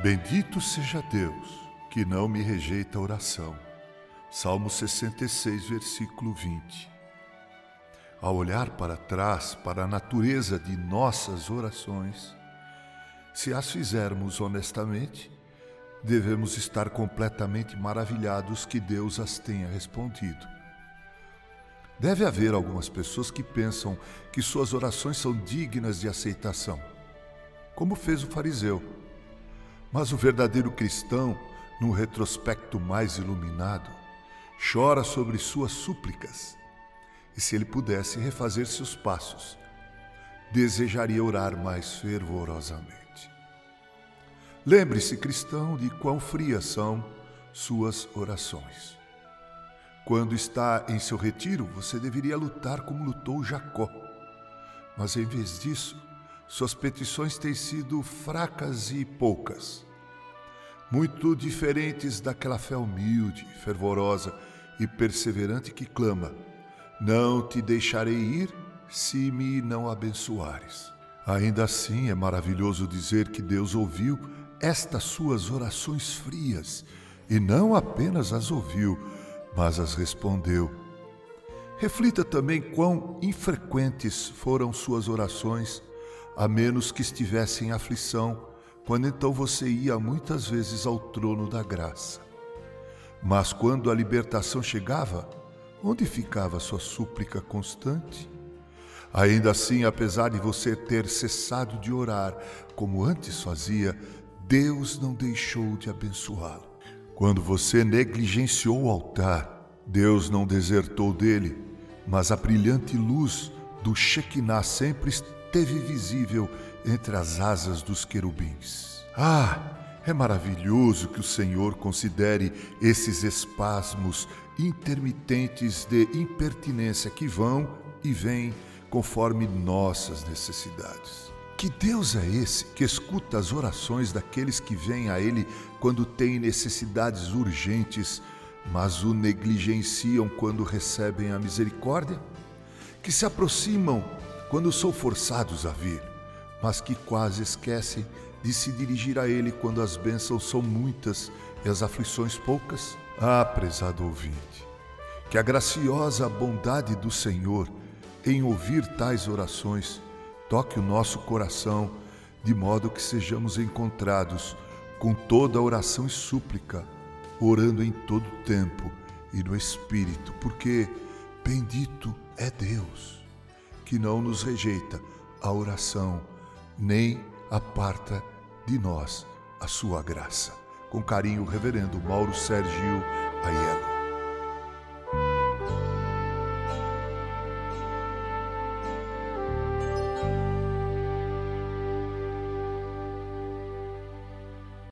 Bendito seja Deus, que não me rejeita a oração. Salmo 66, versículo 20. Ao olhar para trás, para a natureza de nossas orações, se as fizermos honestamente, devemos estar completamente maravilhados que Deus as tenha respondido. Deve haver algumas pessoas que pensam que suas orações são dignas de aceitação, como fez o fariseu mas o verdadeiro cristão, num retrospecto mais iluminado, chora sobre suas súplicas. E se ele pudesse refazer seus passos, desejaria orar mais fervorosamente. Lembre-se, cristão, de quão frias são suas orações. Quando está em seu retiro, você deveria lutar como lutou Jacó. Mas em vez disso, suas petições têm sido fracas e poucas, muito diferentes daquela fé humilde, fervorosa e perseverante que clama: Não te deixarei ir se me não abençoares. Ainda assim, é maravilhoso dizer que Deus ouviu estas suas orações frias e não apenas as ouviu, mas as respondeu. Reflita também quão infrequentes foram suas orações a menos que estivesse em aflição, quando então você ia muitas vezes ao trono da graça. Mas quando a libertação chegava, onde ficava sua súplica constante? Ainda assim, apesar de você ter cessado de orar como antes fazia, Deus não deixou de abençoá-lo. Quando você negligenciou o altar, Deus não desertou dele, mas a brilhante luz do Shekinah sempre teve visível entre as asas dos querubins. Ah, é maravilhoso que o Senhor considere esses espasmos intermitentes de impertinência que vão e vêm conforme nossas necessidades. Que Deus é esse que escuta as orações daqueles que vêm a Ele quando têm necessidades urgentes, mas o negligenciam quando recebem a misericórdia? Que se aproximam quando são forçados a vir, mas que quase esquecem de se dirigir a Ele quando as bênçãos são muitas e as aflições poucas? Ah, prezado ouvinte, que a graciosa bondade do Senhor em ouvir tais orações toque o nosso coração de modo que sejamos encontrados com toda oração e súplica, orando em todo tempo e no Espírito, porque bendito é Deus que não nos rejeita a oração, nem aparta de nós a sua graça. Com carinho, Reverendo Mauro Sérgio Aiello.